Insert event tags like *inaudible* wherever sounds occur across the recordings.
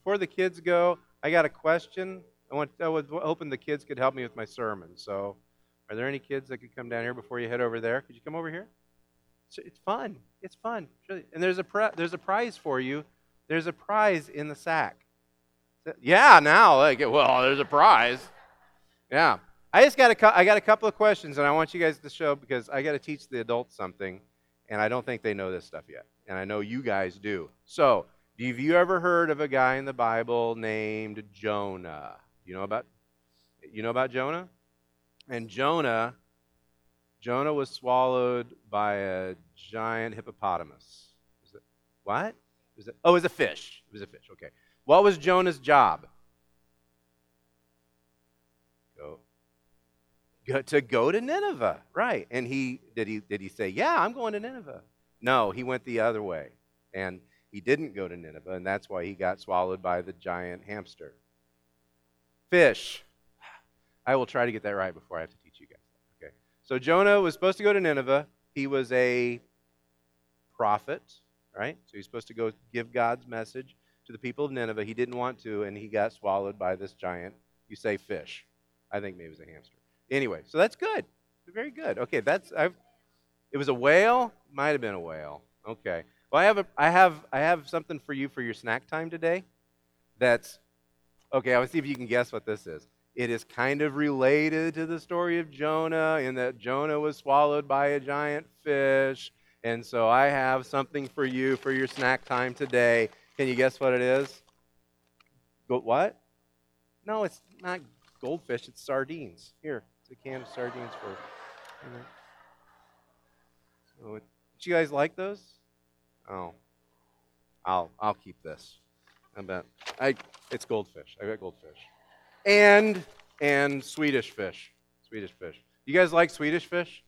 before the kids go, I got a question. I want I was hoping the kids could help me with my sermon. So, are there any kids that could come down here before you head over there? Could you come over here? It's fun. It's fun. And there's a there's a prize for you. There's a prize in the sack. Yeah, now like well, there's a prize. Yeah. I just got a I got a couple of questions and I want you guys to show because I got to teach the adults something and I don't think they know this stuff yet. And I know you guys do. So, have you ever heard of a guy in the Bible named Jonah? You know about you know about Jonah? And Jonah Jonah was swallowed by a giant hippopotamus. It, what? It, oh, it was a fish. It was a fish. Okay. What was Jonah's job? Go, go to go to Nineveh, right? And he did he did he say, "Yeah, I'm going to Nineveh"? No, he went the other way, and he didn't go to Nineveh, and that's why he got swallowed by the giant hamster. Fish. I will try to get that right before I have to teach you guys. Okay. So Jonah was supposed to go to Nineveh. He was a prophet, right? So he's supposed to go give God's message to the people of Nineveh. He didn't want to, and he got swallowed by this giant. You say fish. I think maybe it was a hamster. Anyway, so that's good. Very good. Okay, that's I've. It was a whale. Might have been a whale. Okay. Well, I have a, I have I have something for you for your snack time today. That's okay. I'll see if you can guess what this is. It is kind of related to the story of Jonah in that Jonah was swallowed by a giant fish. And so I have something for you for your snack time today. Can you guess what it is? Go, what? No, it's not goldfish, it's sardines. Here, it's a can of sardines for. You. So, do you guys like those? Oh, I'll I'll keep this. I bet I it's goldfish. I got goldfish, and and Swedish fish. Swedish fish. You guys like Swedish fish?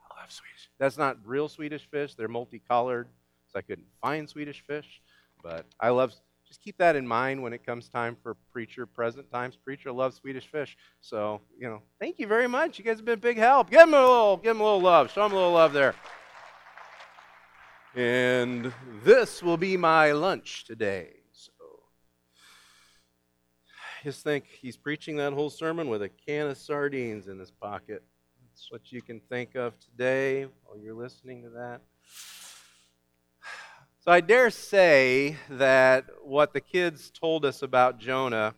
I love Swedish. That's not real Swedish fish. They're multicolored, so I couldn't find Swedish fish. But I love. Just keep that in mind when it comes time for preacher present times. Preacher loves Swedish fish. So, you know, thank you very much. You guys have been a big help. Give him a little, give him a little love. Show him a little love there. And this will be my lunch today. So just think he's preaching that whole sermon with a can of sardines in his pocket. That's what you can think of today while you're listening to that. So I dare say that what the kids told us about Jonah,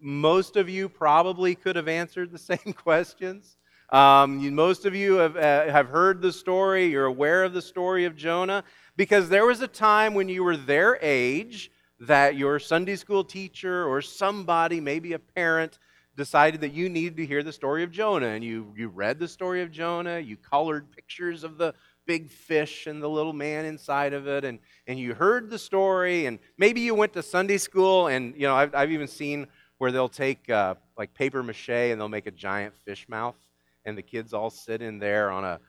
most of you probably could have answered the *laughs* same questions. Um, most of you have, uh, have heard the story, you're aware of the story of Jonah, because there was a time when you were their age that your Sunday school teacher or somebody, maybe a parent, decided that you needed to hear the story of Jonah. And you, you read the story of Jonah, you colored pictures of the big fish and the little man inside of it, and, and you heard the story, and maybe you went to Sunday school, and you know, I've, I've even seen where they'll take uh, like paper mache and they'll make a giant fish mouth and the kids all sit in there on a,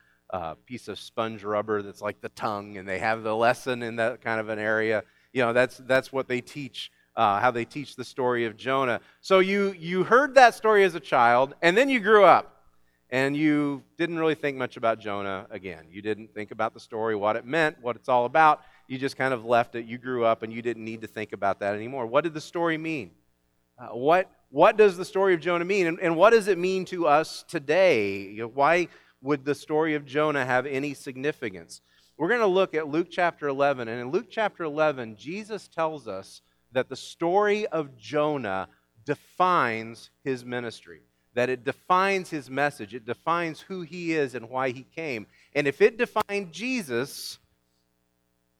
piece of sponge rubber that's like the tongue, and they have the lesson in that kind of an area. You know, that's that's what they teach. Uh, how they teach the story of Jonah. So you you heard that story as a child, and then you grew up, and you didn't really think much about Jonah again. You didn't think about the story, what it meant, what it's all about. You just kind of left it. You grew up, and you didn't need to think about that anymore. What did the story mean? Uh, what what does the story of Jonah mean? And, and what does it mean to us today? You know, why would the story of Jonah have any significance? We're going to look at Luke chapter 11. And in Luke chapter 11, Jesus tells us that the story of Jonah defines his ministry, that it defines his message, it defines who he is and why he came. And if it defined Jesus,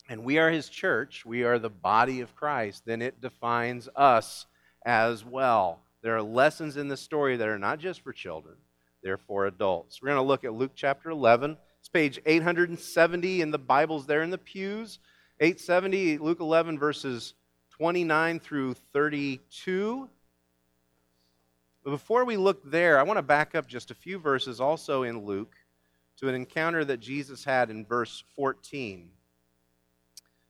and we are his church, we are the body of Christ, then it defines us as well. There are lessons in the story that are not just for children, they're for adults. We're going to look at Luke chapter 11. It's page 870 in the Bibles there in the pews. 870, Luke 11, verses 29 through 32. But before we look there, I want to back up just a few verses also in Luke to an encounter that Jesus had in verse 14.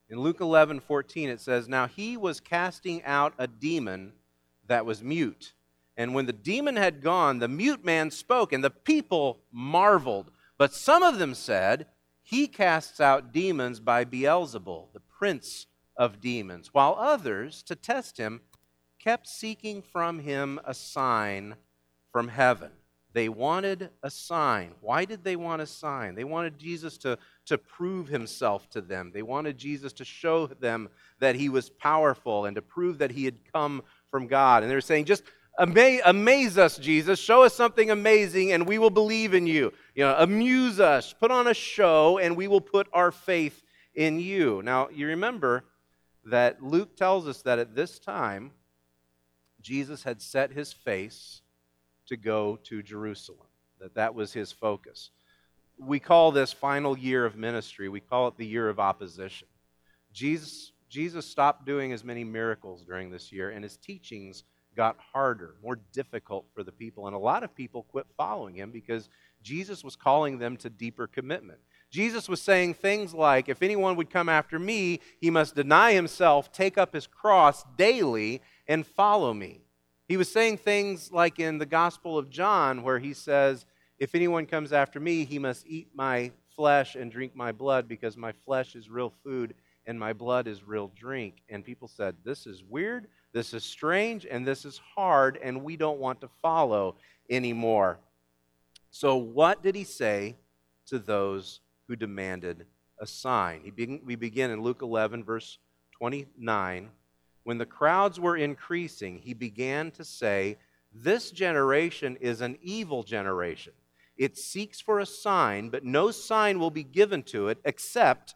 In Luke 11, 14, it says, Now he was casting out a demon that was mute. And when the demon had gone, the mute man spoke, and the people marveled. But some of them said, He casts out demons by Beelzebul, the prince of demons, while others, to test him, kept seeking from him a sign from heaven. They wanted a sign. Why did they want a sign? They wanted Jesus to, to prove himself to them. They wanted Jesus to show them that he was powerful and to prove that he had come from God. And they were saying, just amaze, amaze us, Jesus. Show us something amazing and we will believe in you. You know, amuse us. Put on a show and we will put our faith in you. Now, you remember that Luke tells us that at this time, Jesus had set his face to go to Jerusalem, that that was his focus. We call this final year of ministry, we call it the year of opposition. Jesus, Jesus stopped doing as many miracles during this year, and his teachings got harder, more difficult for the people. And a lot of people quit following him because Jesus was calling them to deeper commitment. Jesus was saying things like, If anyone would come after me, he must deny himself, take up his cross daily, and follow me. He was saying things like in the Gospel of John, where he says, If anyone comes after me, he must eat my flesh and drink my blood, because my flesh is real food and my blood is real drink. And people said, This is weird, this is strange, and this is hard, and we don't want to follow anymore. So, what did he say to those who demanded a sign? we begin in Luke 11, verse 29. When the crowds were increasing, he began to say, This generation is an evil generation. It seeks for a sign, but no sign will be given to it except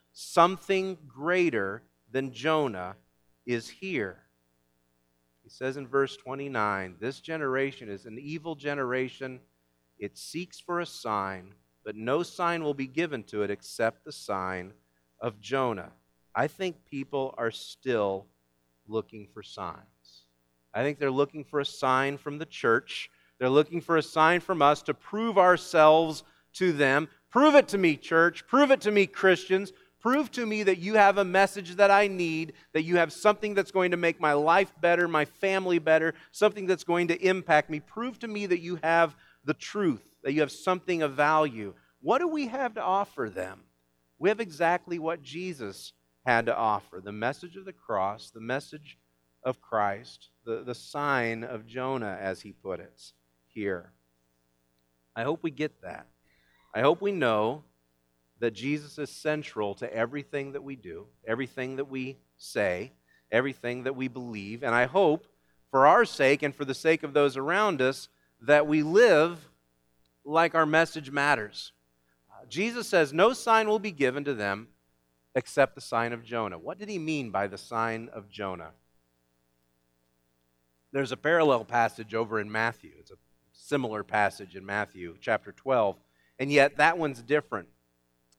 something greater than Jonah is here. He says in verse 29 This generation is an evil generation. It seeks for a sign but no sign will be given to it except the sign of Jonah. I think people are still looking for signs. I think they're looking for a sign from the church. They're looking for a sign from us to prove ourselves to them. Prove it to me, church. Prove it to me, Christians. Prove to me that you have a message that I need, that you have something that's going to make my life better, my family better, something that's going to impact me. Prove to me that you have the truth that you have something of value. What do we have to offer them? We have exactly what Jesus had to offer the message of the cross, the message of Christ, the, the sign of Jonah, as he put it here. I hope we get that. I hope we know that Jesus is central to everything that we do, everything that we say, everything that we believe. And I hope, for our sake and for the sake of those around us, that we live like our message matters. Uh, Jesus says, No sign will be given to them except the sign of Jonah. What did he mean by the sign of Jonah? There's a parallel passage over in Matthew. It's a similar passage in Matthew chapter 12, and yet that one's different.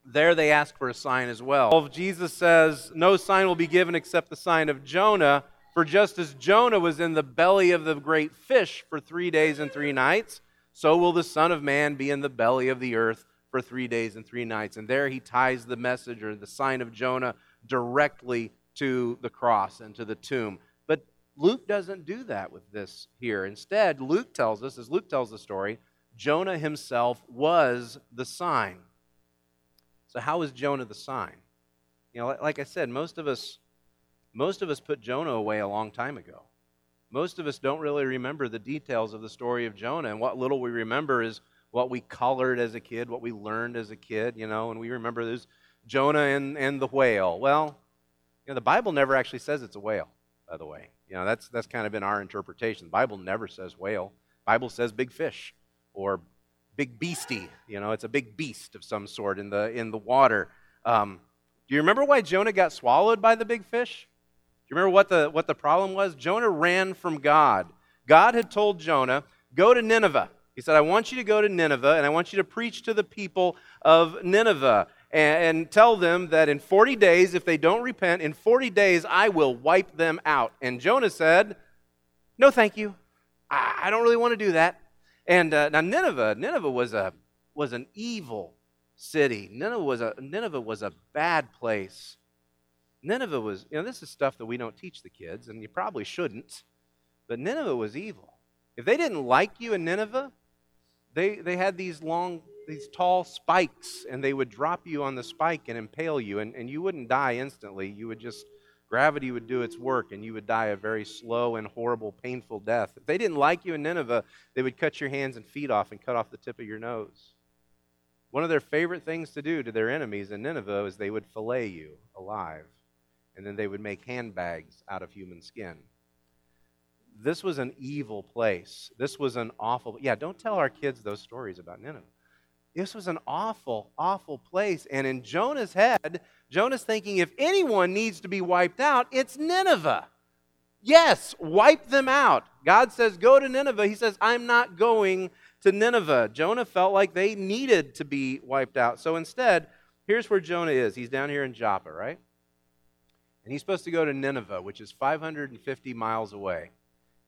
There they ask for a sign as well. Jesus says, No sign will be given except the sign of Jonah. For just as Jonah was in the belly of the great fish for three days and three nights, so will the Son of Man be in the belly of the earth for three days and three nights. And there he ties the message or the sign of Jonah directly to the cross and to the tomb. But Luke doesn't do that with this here. Instead, Luke tells us, as Luke tells the story, Jonah himself was the sign. So how is Jonah the sign? You know, like I said, most of us most of us put Jonah away a long time ago most of us don't really remember the details of the story of Jonah. And what little we remember is what we colored as a kid, what we learned as a kid, you know, and we remember there's Jonah and, and the whale. Well, you know, the Bible never actually says it's a whale, by the way. You know, that's, that's kind of been our interpretation. The Bible never says whale. The Bible says big fish or big beastie. You know, it's a big beast of some sort in the, in the water. Um, do you remember why Jonah got swallowed by the big fish? Do you remember what the, what the problem was? Jonah ran from God. God had told Jonah, Go to Nineveh. He said, I want you to go to Nineveh and I want you to preach to the people of Nineveh. and, tell them that in 40 days, if they don't repent, in 40 days I will wipe them out. And Jonah said, No, thank you. I don't really want to do that. And uh, now Nineveh, Nineveh was a was an evil city. Nineveh was a Nineveh was a bad place. Nineveh was, you know, this is stuff that we don't teach the kids, and you probably shouldn't. But Nineveh was evil. If they didn't like you in Nineveh, they, they had these long, these tall spikes, and they would drop you on the spike and impale you, and, and you wouldn't die instantly. You would just, gravity would do its work, and you would die a very slow and horrible, painful death. If they didn't like you in Nineveh, they would cut your hands and feet off and cut off the tip of your nose. One of their favorite things to do to their enemies in Nineveh is they would fillet you alive and then they would make handbags out of human skin. This was an evil place. This was an awful. Yeah, don't tell our kids those stories about Nineveh. This was an awful, awful place. And in Jonah's head, Jonah's thinking if anyone needs to be wiped out, it's Nineveh. Yes, wipe them out. God says, go to Nineveh. He says, I'm not going to Nineveh. Jonah felt like they needed to be wiped out. So instead, here's where Jonah is. He's down here in Joppa, right? And he's supposed to go to Nineveh, which is 550 miles away.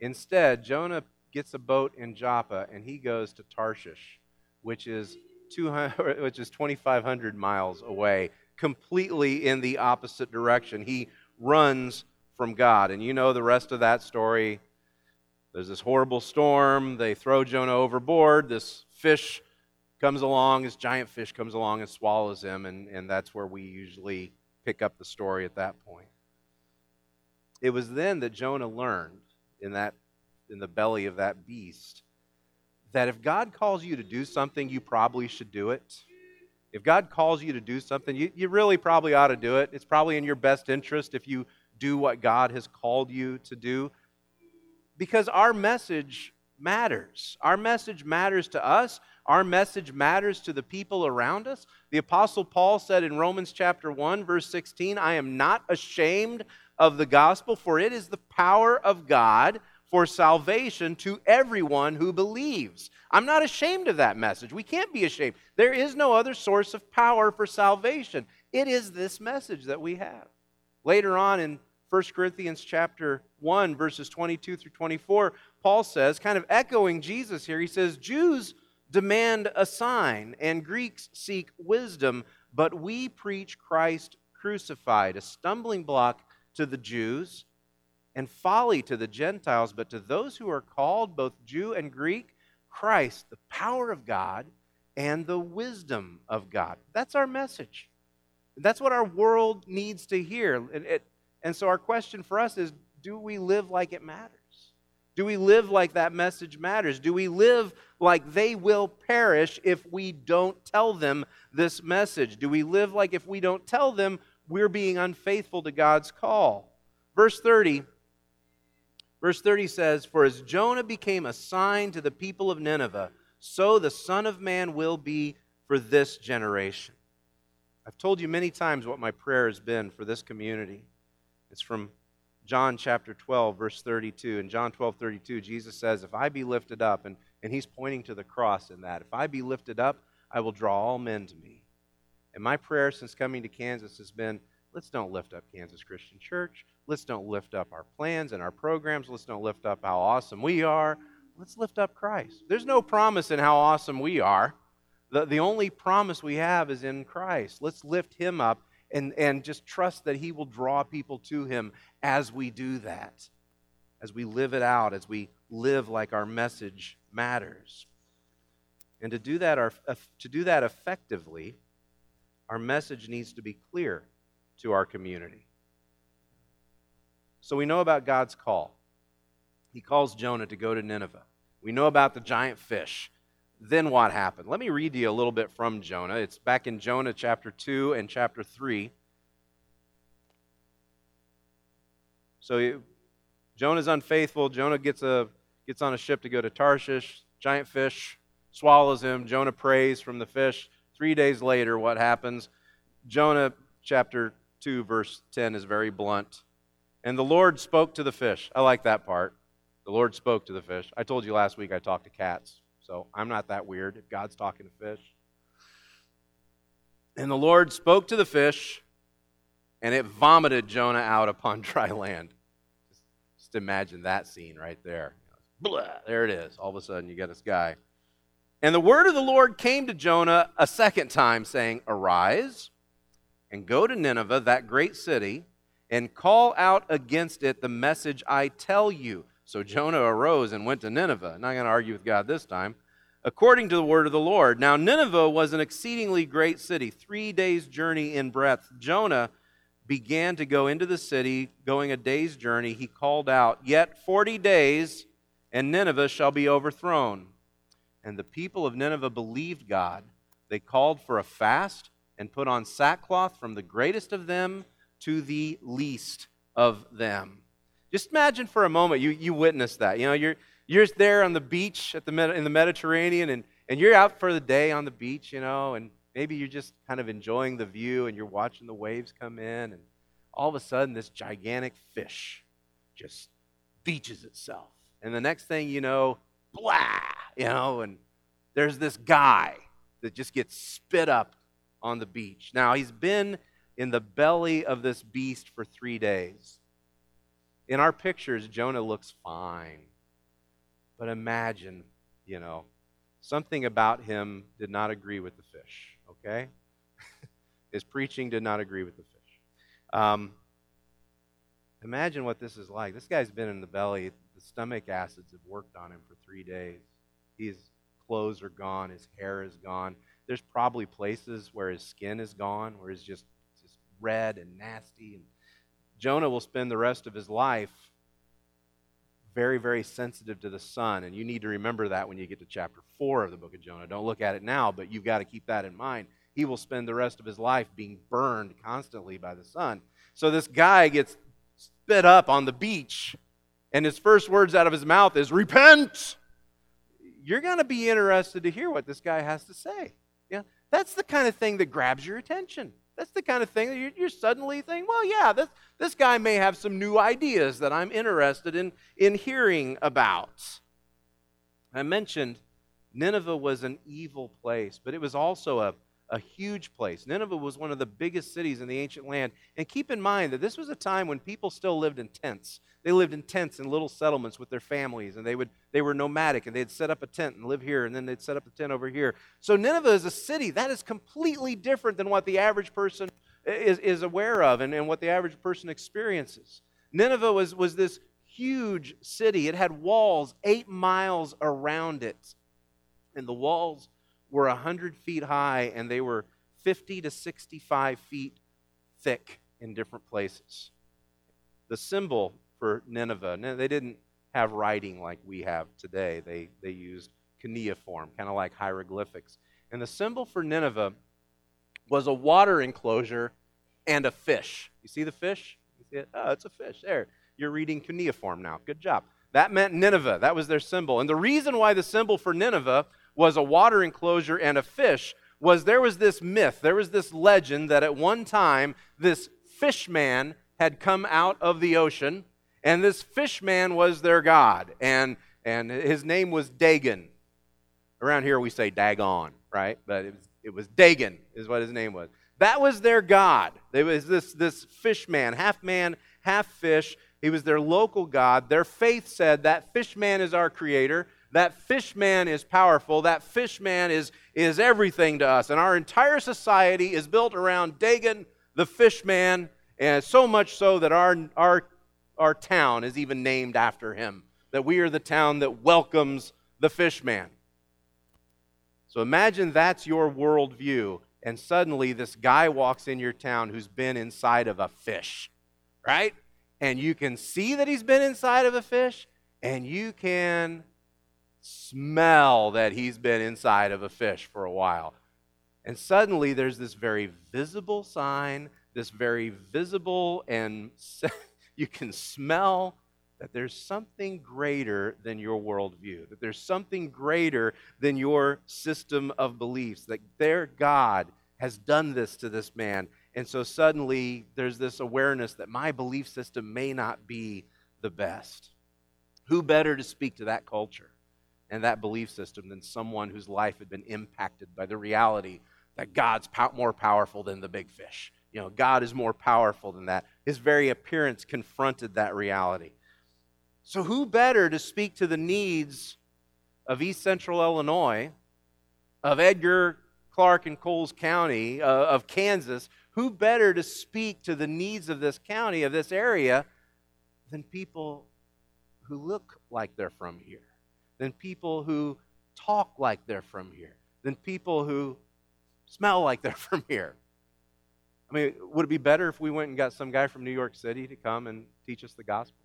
Instead, Jonah gets a boat in Joppa and he goes to Tarshish, which is 200, *laughs* which is 2,500 miles away, completely in the opposite direction. He runs from God. And you know the rest of that story. There's this horrible storm. They throw Jonah overboard. This fish comes along, this giant fish comes along and swallows him. And, and that's where we usually pick up the story at that point. It was then that Jonah learned in that in the belly of that beast that if God calls you to do something, you probably should do it. If God calls you to do something, you, you really probably ought to do it. It's probably in your best interest if you do what God has called you to do. Because our message matters. Our message matters to us. Our message matters to the people around us. The Apostle Paul said in Romans chapter 1, verse 16, I am not ashamed of the gospel, for it is the power of God for salvation to everyone who believes. I'm not ashamed of that message. We can't be ashamed. There is no other source of power for salvation. It is this message that we have. Later on in 1 Corinthians chapter 1 verses 22 through 24, Paul says, kind of echoing Jesus here, he says, Jews demand a sign, and Greeks seek wisdom, but we preach Christ crucified, a stumbling block to the Jews and folly to the Gentiles, but to those who are called, both Jew and Greek, Christ, the power of God and the wisdom of God. That's our message. That's what our world needs to hear. And, it, and so, our question for us is do we live like it matters? Do we live like that message matters? Do we live like they will perish if we don't tell them this message? Do we live like if we don't tell them we're being unfaithful to God's call? Verse 30 Verse 30 says, For as Jonah became a sign to the people of Nineveh, so the Son of Man will be for this generation. I've told you many times what my prayer has been for this community. It's from John chapter 12, verse 32. In John 12, 32, Jesus says, If I be lifted up, and, and he's pointing to the cross in that, if I be lifted up, I will draw all men to me. And my prayer since coming to Kansas has been, let's don't lift up Kansas Christian Church. Let's don't lift up our plans and our programs. Let's don't lift up how awesome we are. Let's lift up Christ. There's no promise in how awesome we are. The, the only promise we have is in Christ. Let's lift him up and, and just trust that He will draw people to Him as we do that, as we live it out, as we live like our message matters. And to do that, our, uh, to do that effectively, our message needs to be clear to our community. So we know about God's call. He calls Jonah to go to Nineveh. We know about the giant fish then what happened? Let me read you a little bit from Jonah. It's back in Jonah chapter 2 and chapter 3. So Jonah's unfaithful. Jonah gets, a, gets on a ship to go to Tarshish. Giant fish swallows him. Jonah prays from the fish. Three days later, what happens? Jonah chapter 2, verse 10 is very blunt. And the Lord spoke to the fish. I like that part. The Lord spoke to the fish. I told you last week I talked to cats. So I'm not that weird if God's talking to fish. And the Lord spoke to the fish, and it vomited Jonah out upon *laughs* dry land. Just imagine that scene right there. Blah, there it is. All of a sudden, you get this guy. And the word of the Lord came to Jonah a second time, saying, Arise and go to Nineveh, that great city, and call out against it the message I tell you. So Jonah arose and went to Nineveh. Not going to argue with God this time. According to the word of the Lord. Now, Nineveh was an exceedingly great city, three days' journey in breadth. Jonah began to go into the city, going a day's journey. He called out, Yet 40 days, and Nineveh shall be overthrown. And the people of Nineveh believed God. They called for a fast and put on sackcloth from the greatest of them to the least of them. Just imagine for a moment you, you witness that. You know, you're, you're there on the beach at the, in the Mediterranean and, and you're out for the day on the beach, you know, and maybe you're just kind of enjoying the view and you're watching the waves come in and all of a sudden this gigantic fish just beaches itself. And the next thing you know, blah, you know, and there's this guy that just gets spit up on the beach. Now, he's been in the belly of this beast for three days. In our pictures, Jonah looks fine. But imagine, you know, something about him did not agree with the fish, okay? *laughs* His preaching did not agree with the fish. Um, imagine what this is like. This guy's been in the belly. The stomach acids have worked on him for three days. His clothes are gone. His hair is gone. There's probably places where his skin is gone, where he's just red and nasty. And Jonah will spend the rest of his life very, very sensitive to the sun. And you need to remember that when you get to chapter 4 of the book of Jonah. Don't look at it now, but you've got to keep that in mind. He will spend the rest of his life being burned constantly by the sun. So this guy gets spit up on the beach, and his first words out of his mouth is, Repent! You're going to be interested to hear what this guy has to say. Yeah? That's the kind of thing that grabs your attention. That's the kind of thing that you're, suddenly thinking, well, yeah, this, this guy may have some new ideas that I'm interested in, in hearing about. I mentioned Nineveh was an evil place, but it was also a, a huge place. Nineveh was one of the biggest cities in the ancient land. And keep in mind that this was a time when people still lived in tents. They lived in tents in little settlements with their families, and they, would, they were nomadic, and they'd set up a tent and live here, and then they'd set up a tent over here. So Nineveh is a city that is completely different than what the average person is, is aware of and, and what the average person experiences. Nineveh was, was this huge city. It had walls eight miles around it. And the walls were 100 feet high and they were 50 to 65 feet thick in different places. The symbol for Nineveh, they didn't have writing like we have today. They, they used cuneiform, kind of like hieroglyphics. And the symbol for Nineveh was a water enclosure and a fish. You see the fish? You see it? Oh, it's a fish. There. You're reading cuneiform now. Good job. That meant Nineveh. That was their symbol. And the reason why the symbol for Nineveh was a water enclosure and a fish was there was this myth, there was this legend that at one time this fish man had come out of the ocean, and this fish man was their god, and, and his name was Dagon. Around here we say Dagon, right? But it was, it was Dagon, is what his name was. That was their god. It was this, this fish man, half man, half fish. He was their local god. Their faith said that fish man is our creator. That fish man is powerful. That fish man is, is everything to us. And our entire society is built around Dagon, the fish man, and so much so that our, our, our town is even named after him. That we are the town that welcomes the fish man. So imagine that's your worldview, and suddenly this guy walks in your town who's been inside of a fish, right? And you can see that he's been inside of a fish, and you can smell that he's been inside of a fish for a while. And suddenly there's this very visible sign, this very visible, and *laughs* you can smell that there's something greater than your worldview, that there's something greater than your system of beliefs, that their God has done this to this man. And so suddenly there's this awareness that my belief system may not be the best. Who better to speak to that culture? and that belief system than someone whose life had been impacted by the reality that God's more powerful than the big fish. You know, God is more powerful than that. His very appearance confronted that reality. So, who better to speak to the needs of East Central Illinois, of Edgar, Clark, and Coles County, uh, of Kansas? Who better to speak to the needs of this county, of this area, than people who look like they're from here, than people who talk like they're from here, than people who smell like they're *laughs* from here? I mean, would it be better if we went and got some guy from New York City to come and teach us the gospel?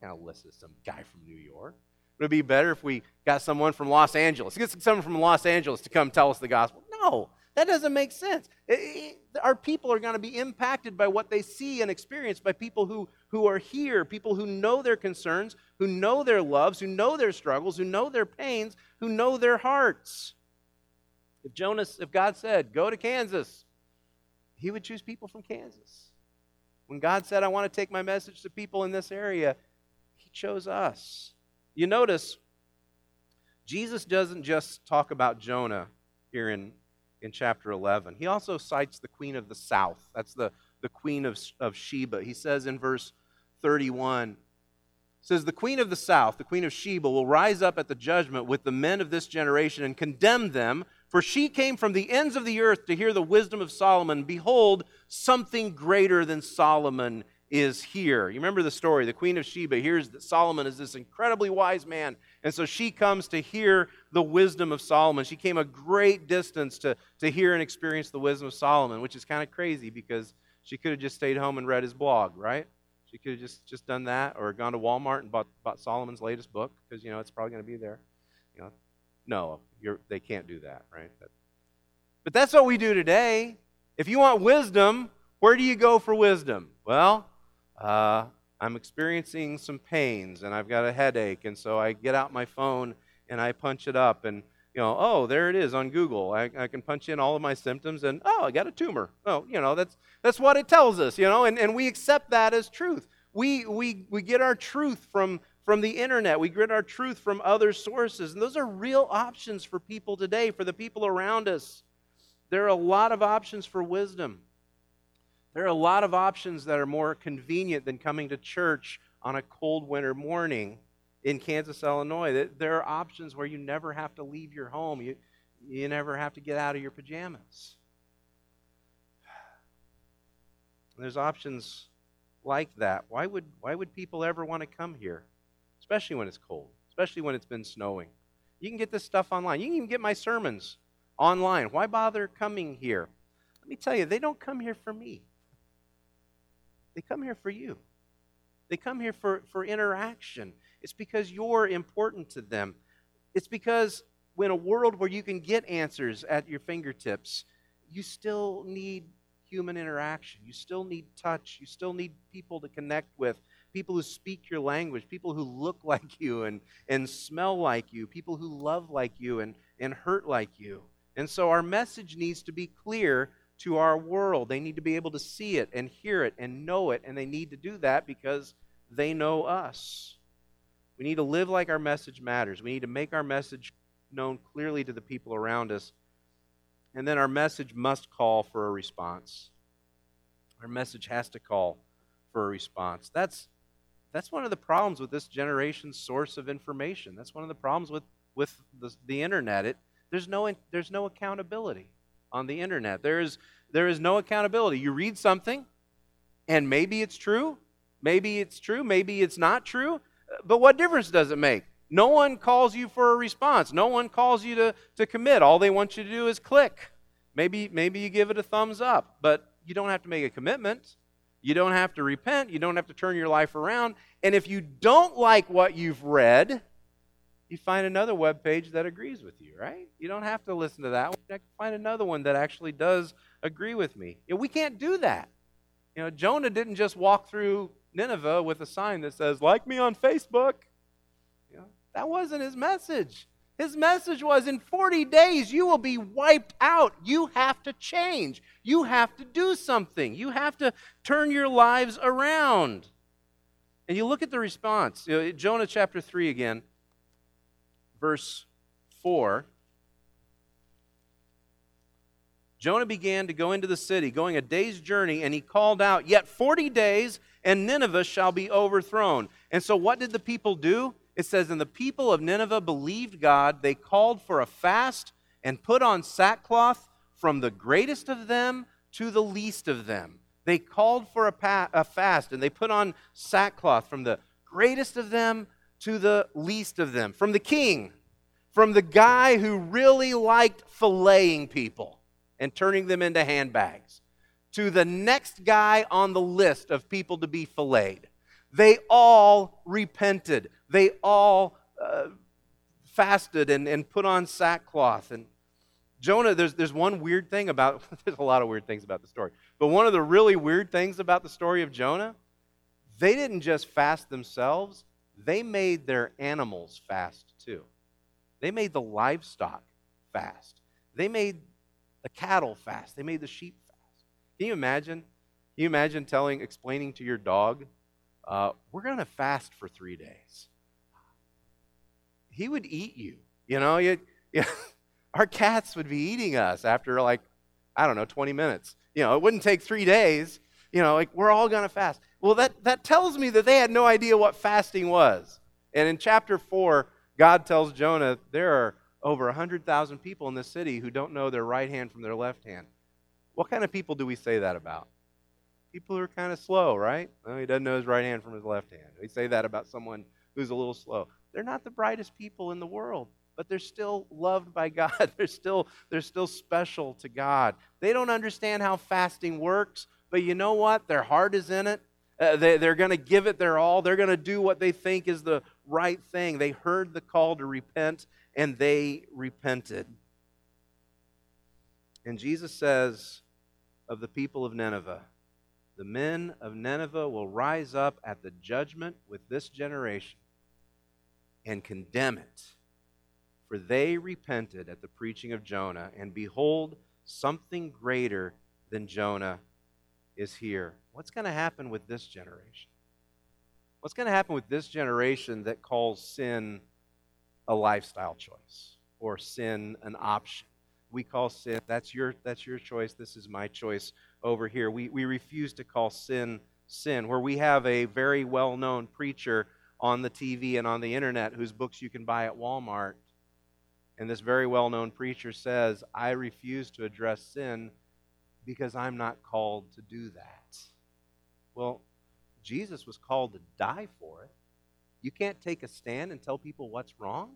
not going to listen to some guy from New York. Would it be better if we got someone from Los Angeles? Get someone from Los Angeles to come tell us the gospel? No, that doesn't make sense. It, it, our people are going to be impacted by what they see and experience by people who, who are here, people who know their concerns, who know their loves, who know their struggles, who know their pains, who know their hearts. If Jonas, if God said, go to Kansas, he would choose people from Kansas. When God said, I want to take my message to people in this area, he chose us. You notice, Jesus doesn't just talk about Jonah here in, in chapter 11. He also cites the queen of the south. That's the, the queen of, of Sheba. He says in verse 31, says, The queen of the south, the queen of Sheba, will rise up at the judgment with the men of this generation and condemn them, for she came from the ends of the earth to hear the wisdom of Solomon. Behold, something greater than Solomon is here. You remember the story. The Queen of Sheba hears that Solomon is this incredibly wise man. And so she comes to hear the wisdom of Solomon. She came a great distance to, to hear and experience the wisdom of Solomon, which is kind of crazy because she could have just stayed home and read his blog, right? She could have just, just done that or gone to Walmart and bought, bought Solomon's latest book because, you know, it's probably going to be there. No, they can't do that, right? But that's what we do today. If you want wisdom, where do you go for wisdom? Well, uh, I'm experiencing some pains and I've got a headache. And so I get out my phone and I punch it up and, you know, oh, there it is on Google. I, I can punch in all of my symptoms and, oh, I got a tumor. Oh, you know, that's, that's what it tells us, you know, and, and we accept that as truth. We, we, we get our truth from, from the internet. We get our truth from other sources. And those are real options for people today, for the people around us. There are a lot of options for wisdom. There are a lot of options that are more convenient than coming to church on a cold winter morning in Kansas, Illinois. There are options where you never have to leave your home. You, you never have to get out of your pajamas. There's options like that. Why would, why would people ever want to come here? Especially when it's cold, especially when it's been snowing. You can get this stuff online. You can even get my sermons online. Why bother coming here? Let me tell you, they don't come here for me. They come here for you. They come here for, for interaction. It's because you're important to them. It's because when a world where you can get answers at your fingertips, you still need human interaction. You still need touch. You still need people to connect with, people who speak your language, people who look *laughs* like you and, and smell like you, people who love like you and, and hurt like you. And so our message needs to be clear to our world. They need to be able to see it and hear it and know it, and they need to do that because they know us. We need to live like our message matters. We need to make our message known clearly to the people around us. And then our message must call for a response. Our message has to call for a response. That's, that's one of the problems with this generation's source of information. That's one of the problems with, with the, the internet. It, there's, no, there's no accountability on the internet. There is, there is no accountability. You read something, and maybe it's true, maybe it's true, maybe it's not true, but what difference does it make? No one calls you for a response. No one calls you to, to commit. All they want you to do is click. Maybe, maybe you give it a thumbs up, but you don't have to make a commitment. You don't have to repent. You don't have to turn your life around. And if you don't like what you've read, you find another web page that agrees with you, right? You don't have to listen to that one. I can find another one that actually does agree with me. We can't do that. You know, Jonah didn't just walk through Nineveh with a sign that says, like me on Facebook. You know, that wasn't his message. His message was in 40 days, you will be wiped out. You have to change. You have to do something. You have to turn your lives around. And you look at the response. You know, Jonah chapter 3 again verse 4. Jonah began to go into the city, going a day's journey, and he called out, Yet 40 days, and Nineveh shall be overthrown. And so, what did the people do? It says, And the people of Nineveh believed God. They called for a fast and put on sackcloth from the greatest of them to the least of them. They called for a, pa- a fast and they put on sackcloth from the greatest of them to the least of them. From the king, from the guy who really liked filleting people and turning them into handbags, to the next guy on the list of people to be filleted. They all repented. They all uh, fasted and, and put on sackcloth. And Jonah, there's, there's one weird thing about, *laughs* there's a lot of weird things about the story, but one of the really weird things about the story of Jonah, they didn't just fast themselves, they made their animals fast too. They made the livestock fast. They made the cattle fast. They made the sheep fast. Can you imagine? Can you imagine telling, explaining to your dog, uh, we're going to fast for three days? He would eat you. You know, you, you *laughs* our cats would be eating us after like, I don't know, 20 minutes. You know, it wouldn't take three days. You know, like we're all going to fast. Well, that, that tells me that they had no idea what fasting was. And in chapter 4, God tells Jonah there are over 100,000 people in this city who don't know their right hand from their left hand. What kind of people do we say that about? People are kind of slow, right? Well, he doesn't know his right hand from his left hand. We say that about someone who's a little slow. They're not the brightest people in the world but they're still loved by *laughs* God. They're still, they're still special to God. They don't understand how fasting works, but you know what? Their heart is in it. Uh, they, they're going to give it their all. They're going to do what they think is the right thing. They heard the call to repent, and they repented. And Jesus says of the people of Nineveh, the men of Nineveh will rise up at the judgment with this generation and condemn it for they repented at the preaching of Jonah, and behold, something greater than Jonah is here. What's going to happen with this generation? What's going to happen with this generation that calls sin a lifestyle choice or sin an option? We call sin, that's your, that's your choice, this is my choice over here. We, we refuse to call sin sin, where we have a very well known preacher on the TV and on the internet whose books you can buy at Walmart and this very well known preacher says, I refuse to address sin because I'm not called to do that. Well, Jesus was called to die for it. You can't take a stand and tell people what's wrong.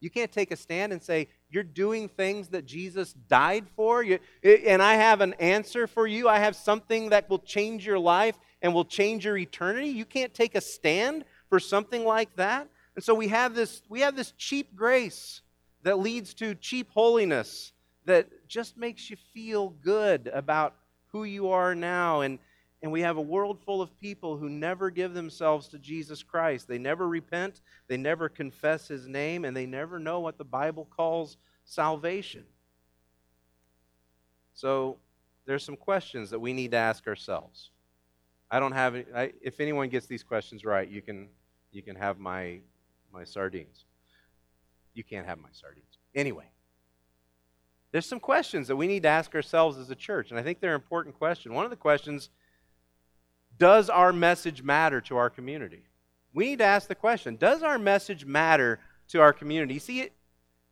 You can't take a stand and say, You're doing things that Jesus died for, you, and I have an answer for you. I have something that will change your life and will change your eternity. You can't take a stand for something like that. And so we have this, we have this cheap grace that leads to cheap holiness that just makes you feel good about who you are now. And, and we have a world full of people who never give themselves to Jesus Christ. They never repent, they never confess his name, and they never know what the Bible calls salvation. So there's some questions that we need to ask ourselves. I don't have any, I, if anyone gets these questions right, you can you can have my my sardines you can't have my sardines. Anyway, there's some questions that we need to ask ourselves as a church, and I think they're an important question. One of the questions does our message matter to our community? We need to ask the question Does our message matter to our community? See, it,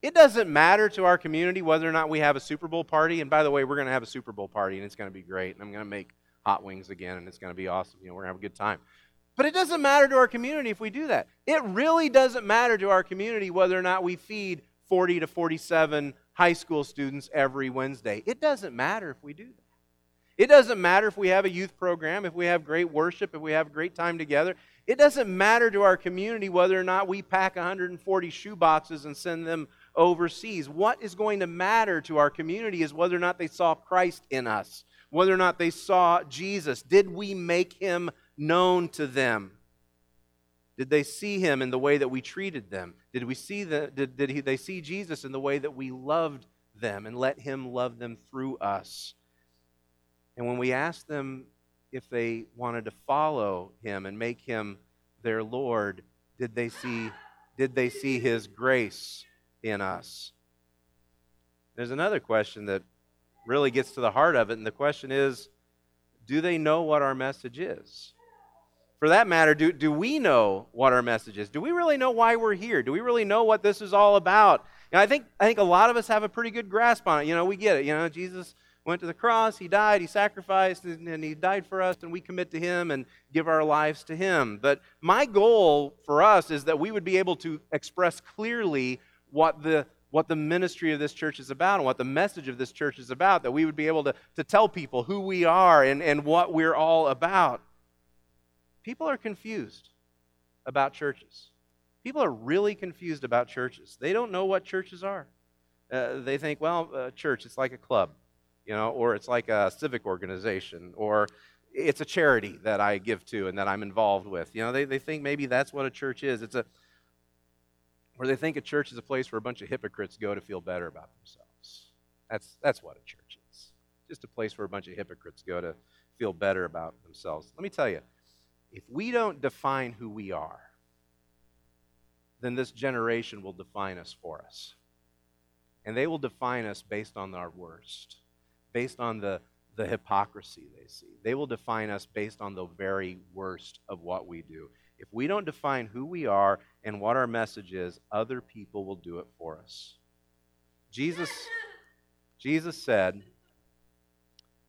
it doesn't matter to our community whether or not we have a Super Bowl party. And by the way, we're going to have a Super Bowl party, and it's going to be great. And I'm going to make hot wings again, and it's going to be awesome. You know, we're going to have a good time. But it doesn't matter to our community if we do that. It really doesn't matter to our community whether or not we feed 40 to 47 high school students every Wednesday. It doesn't matter if we do that. It doesn't matter if we have a youth program, if we have great worship, if we have great time together. It doesn't matter to our community whether or not we pack 140 shoe boxes and send them overseas. What is going to matter to our community is whether or not they saw Christ in us, whether or not they saw Jesus. Did we make him known to them? Did they see him in the way that we treated them? Did, we see the, did, did he, they see Jesus in the way that we loved them and let him love them through us? And when we asked them if they wanted to follow him and make him their Lord, did they see, did they see his grace in us? There's another question that really gets to the heart of it. And the question is do they know what our message is? For that matter, do, do we know what our message is? Do we really know why we're here? Do we really know what this is all about? I think, I think a lot of us have a pretty good grasp on it. You know, we get it. You know, Jesus went to the cross, he died, he sacrificed, and, he died for us, and we commit to him and give our lives to him. But my goal for us is that we would be able to express clearly what the what the ministry of this church is about and what the message of this church is about, that we would be able to, to tell people who we are and, and what we're all about. People are confused about churches. People are really confused about churches. They don't know what churches are. Uh, they think, well, uh, church, it's like a club, you know, or it's like a civic organization, or it's a charity that I give to and that I'm involved with. You know, they, they think maybe that's what a church is. It's a or they think a church is a place where a bunch of hypocrites go to feel better about themselves. That's, that's what a church is. Just a place where a bunch of hypocrites go to feel better about themselves. Let me tell you, if we don't define who we are, then this generation will define us for us. And they will define us based on our worst, based on the, the hypocrisy they see. They will define us based on the very worst of what we do. If we don't define who we are and what our message is, other people will do it for us. Jesus, *laughs* Jesus said,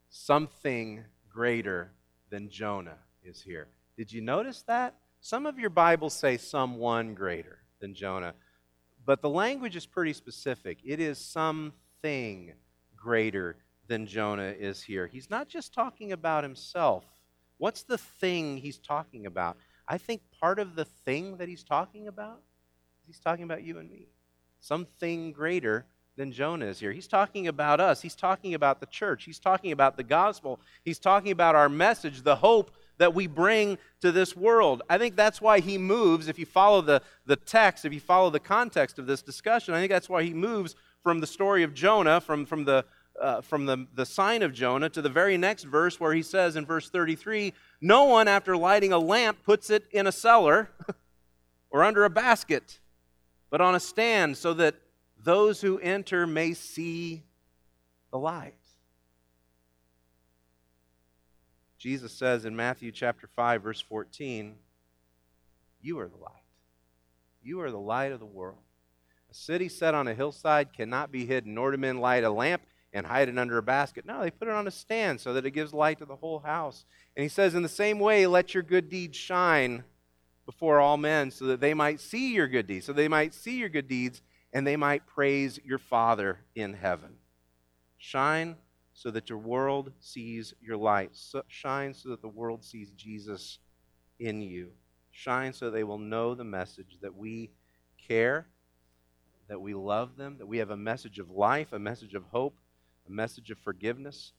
Something greater than Jonah is here. Did you notice that? Some of your Bibles say someone greater than Jonah, but the language is pretty specific. It is something greater than Jonah is here. He's not just talking about himself. What's the thing he's talking about? I think part of the thing that he's talking about he's talking about you and me. Something greater than Jonah is here. He's talking about us. He's talking about the church. He's talking about the gospel. He's talking about our message, the hope that we bring to this world. I think that's why he moves, if you follow the, the text, if you follow the context of this discussion, I think that's why he moves from the story of Jonah, from, from the uh, from the, the sign of Jonah to the very next verse where he says in verse 33 No one, after lighting a lamp, puts it in a cellar *laughs* or under a basket, but on a stand so that those who enter may see the light. Jesus says in Matthew chapter 5 verse 14, you are the light. You are the light of the world. A city set on a hillside cannot be hidden, nor do men light a lamp and hide it under a basket. No, they put it on a stand so that it gives light to the whole house. And he says, In the same way, let your good deeds shine before all men so that they might see your good deeds, so they might see your good deeds and they might praise your Father in heaven. Shine so that your world sees your light. So, shine so that the world sees Jesus in you. Shine so they will know the message that we care, that we love them, that we have a message of life, a message of hope, a message of forgiveness,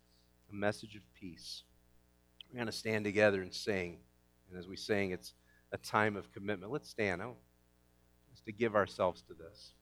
a message of peace. We're going to stand together and sing. And as we sing, it's a time of commitment. Let's stand. Want us to give ourselves to this.